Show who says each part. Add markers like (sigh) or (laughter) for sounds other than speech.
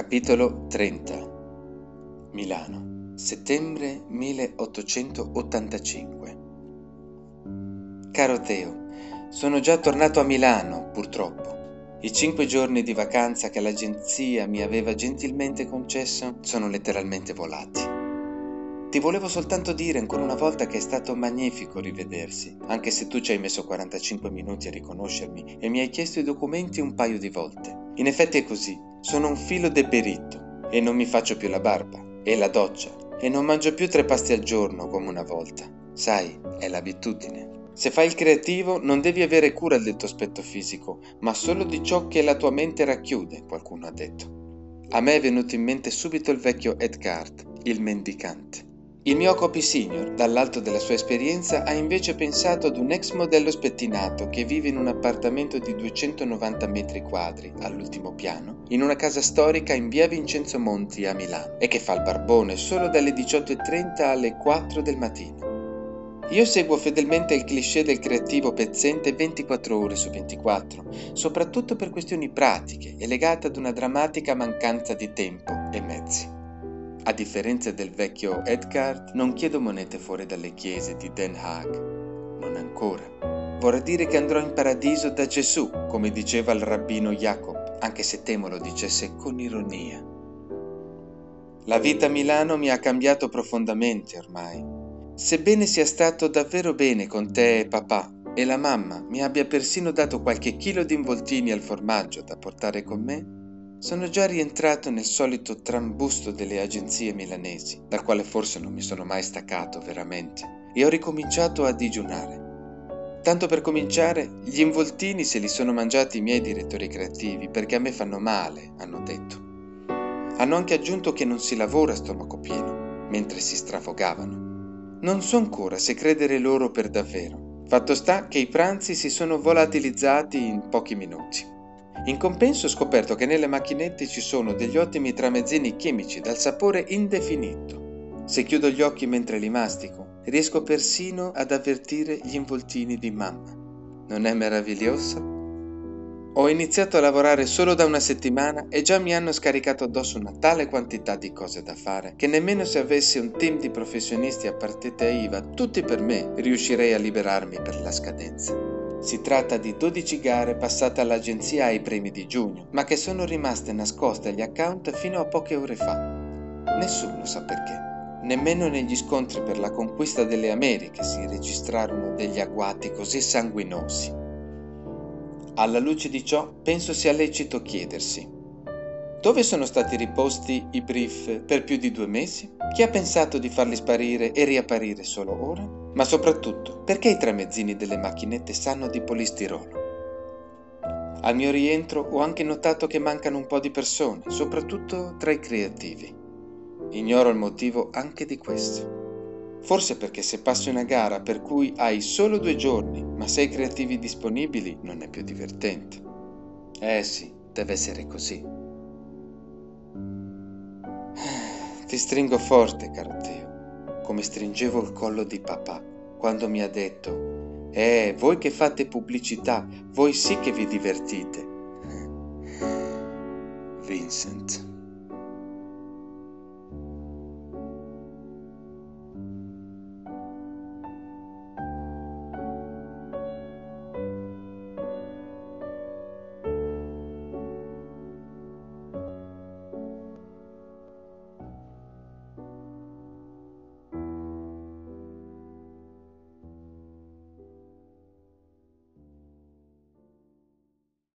Speaker 1: Capitolo 30 Milano, settembre 1885 Caro Teo, sono già tornato a Milano, purtroppo. I cinque giorni di vacanza che l'agenzia mi aveva gentilmente concesso sono letteralmente volati. Ti volevo soltanto dire ancora una volta che è stato magnifico rivedersi, anche se tu ci hai messo 45 minuti a riconoscermi e mi hai chiesto i documenti un paio di volte. In effetti è così, sono un filo deperito e non mi faccio più la barba e la doccia e non mangio più tre pasti al giorno come una volta. Sai, è l'abitudine. Se fai il creativo non devi avere cura del tuo aspetto fisico, ma solo di ciò che la tua mente racchiude, qualcuno ha detto. A me è venuto in mente subito il vecchio Edgard, il mendicante. Il mio copy senior, dall'alto della sua esperienza, ha invece pensato ad un ex modello spettinato che vive in un appartamento di 290 metri quadri, all'ultimo piano, in una casa storica in via Vincenzo Monti a Milano e che fa il barbone solo dalle 18.30 alle 4 del mattino. Io seguo fedelmente il cliché del creativo pezzente 24 ore su 24, soprattutto per questioni pratiche e legate ad una drammatica mancanza di tempo e mezzi. A differenza del vecchio Edgard, non chiedo monete fuori dalle chiese di Den Haag. Non ancora. Vorrà dire che andrò in paradiso da Gesù, come diceva il rabbino Jacob, anche se temo lo dicesse con ironia. La vita a Milano mi ha cambiato profondamente ormai. Sebbene sia stato davvero bene con te e papà, e la mamma mi abbia persino dato qualche chilo di involtini al formaggio da portare con me, sono già rientrato nel solito trambusto delle agenzie milanesi, dal quale forse non mi sono mai staccato veramente, e ho ricominciato a digiunare. Tanto per cominciare, gli involtini se li sono mangiati i miei direttori creativi perché a me fanno male, hanno detto. Hanno anche aggiunto che non si lavora a stomaco pieno, mentre si strafogavano. Non so ancora se credere loro per davvero. Fatto sta che i pranzi si sono volatilizzati in pochi minuti. In compenso ho scoperto che nelle macchinette ci sono degli ottimi tramezzini chimici dal sapore indefinito. Se chiudo gli occhi mentre li mastico, riesco persino ad avvertire gli involtini di mamma. Non è meraviglioso? Ho iniziato a lavorare solo da una settimana e già mi hanno scaricato addosso una tale quantità di cose da fare che nemmeno se avessi un team di professionisti a partita IVA, tutti per me, riuscirei a liberarmi per la scadenza. Si tratta di 12 gare passate all'agenzia ai primi di giugno, ma che sono rimaste nascoste agli account fino a poche ore fa. Nessuno sa perché. Nemmeno negli scontri per la conquista delle Americhe si registrarono degli agguati così sanguinosi. Alla luce di ciò, penso sia lecito chiedersi dove sono stati riposti i brief per più di due mesi? Chi ha pensato di farli sparire e riapparire solo ora? Ma soprattutto, perché i tramezzini delle macchinette sanno di polistirolo? Al mio rientro ho anche notato che mancano un po' di persone, soprattutto tra i creativi. Ignoro il motivo anche di questo. Forse perché se passi una gara per cui hai solo due giorni, ma sei creativi disponibili, non è più divertente. Eh sì, deve essere così. (sighs) Ti stringo forte, caro Teo, come stringevo il collo di papà quando mi ha detto Eh, voi che fate pubblicità, voi sì che vi divertite. Vincent.